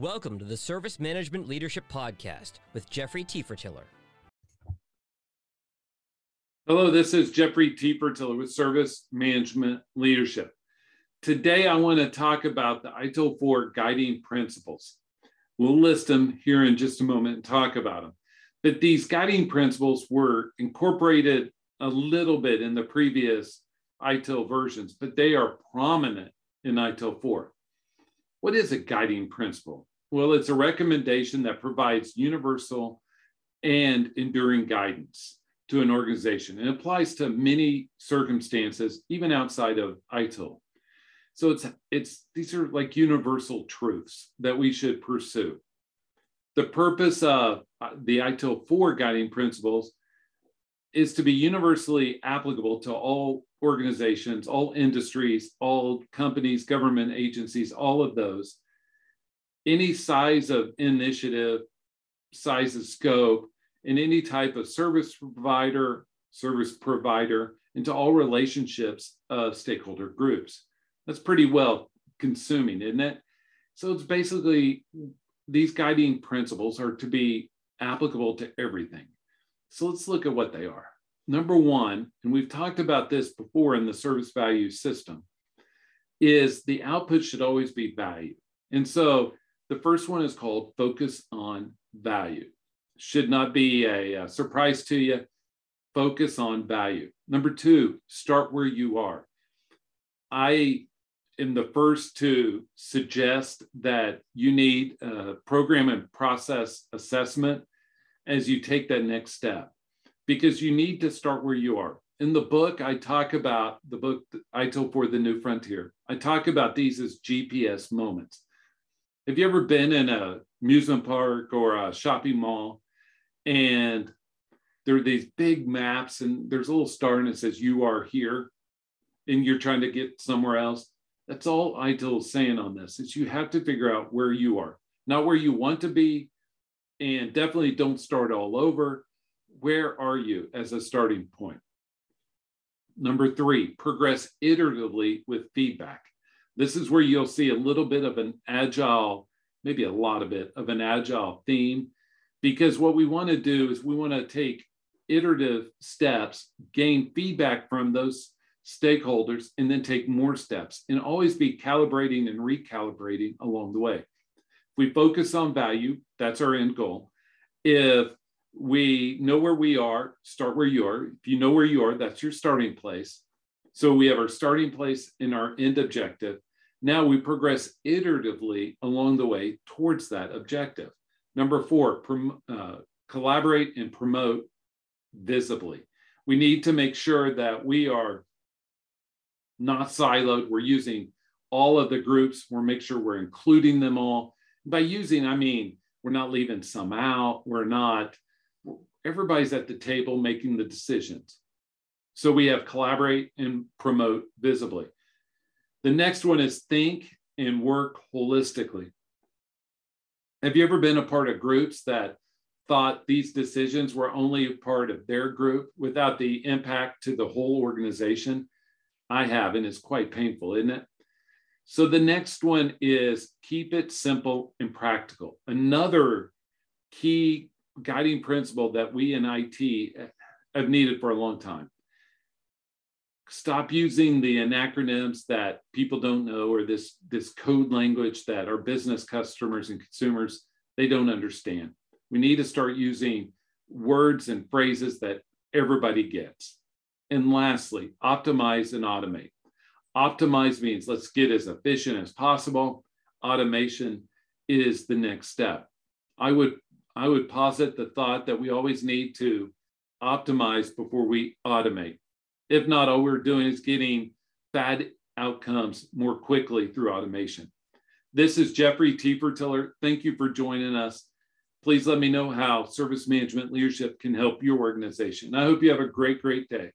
Welcome to the Service Management Leadership Podcast with Jeffrey Tiefertiller. Hello, this is Jeffrey Tiefertiller with Service Management Leadership. Today, I want to talk about the ITIL 4 guiding principles. We'll list them here in just a moment and talk about them. But these guiding principles were incorporated a little bit in the previous ITIL versions, but they are prominent in ITIL 4. What is a guiding principle? Well, it's a recommendation that provides universal and enduring guidance to an organization. It applies to many circumstances, even outside of ITIL. So it's it's these are like universal truths that we should pursue. The purpose of uh, the ITIL 4 guiding principles is to be universally applicable to all organizations, all industries, all companies, government agencies, all of those any size of initiative, size of scope, and any type of service provider, service provider, into all relationships of stakeholder groups. That's pretty well consuming, isn't it? So it's basically these guiding principles are to be applicable to everything. So let's look at what they are. Number one, and we've talked about this before in the service value system, is the output should always be value. And so the first one is called Focus on Value. Should not be a, a surprise to you. Focus on value. Number two, start where you are. I am the first to suggest that you need a program and process assessment as you take that next step because you need to start where you are. In the book, I talk about the book ITIL 4 the New Frontier. I talk about these as GPS moments. Have you ever been in a amusement park or a shopping mall and there are these big maps and there's a little star and it says you are here and you're trying to get somewhere else? That's all ITIL is saying on this is you have to figure out where you are, not where you want to be, and definitely don't start all over. Where are you as a starting point? Number three, progress iteratively with feedback. This is where you'll see a little bit of an agile, maybe a lot of it of an agile theme, because what we want to do is we want to take iterative steps, gain feedback from those stakeholders, and then take more steps and always be calibrating and recalibrating along the way. If we focus on value, that's our end goal. If we know where we are, start where you are. If you know where you are, that's your starting place. So we have our starting place and our end objective. Now we progress iteratively along the way towards that objective. Number four, prom- uh, collaborate and promote visibly. We need to make sure that we are not siloed. We're using all of the groups. We're make sure we're including them all. By using, I mean we're not leaving some out. We're not. Everybody's at the table making the decisions. So we have collaborate and promote visibly. The next one is think and work holistically. Have you ever been a part of groups that thought these decisions were only part of their group without the impact to the whole organization? I have, and it's quite painful, isn't it? So the next one is keep it simple and practical. Another key guiding principle that we in IT have needed for a long time. Stop using the acronyms that people don't know or this this code language that our business customers and consumers they don't understand. We need to start using words and phrases that everybody gets. And lastly optimize and automate. Optimize means let's get as efficient as possible. Automation is the next step. I would i would posit the thought that we always need to optimize before we automate if not, all we're doing is getting bad outcomes more quickly through automation. This is Jeffrey Tiefertiller. Thank you for joining us. Please let me know how service management leadership can help your organization. I hope you have a great, great day.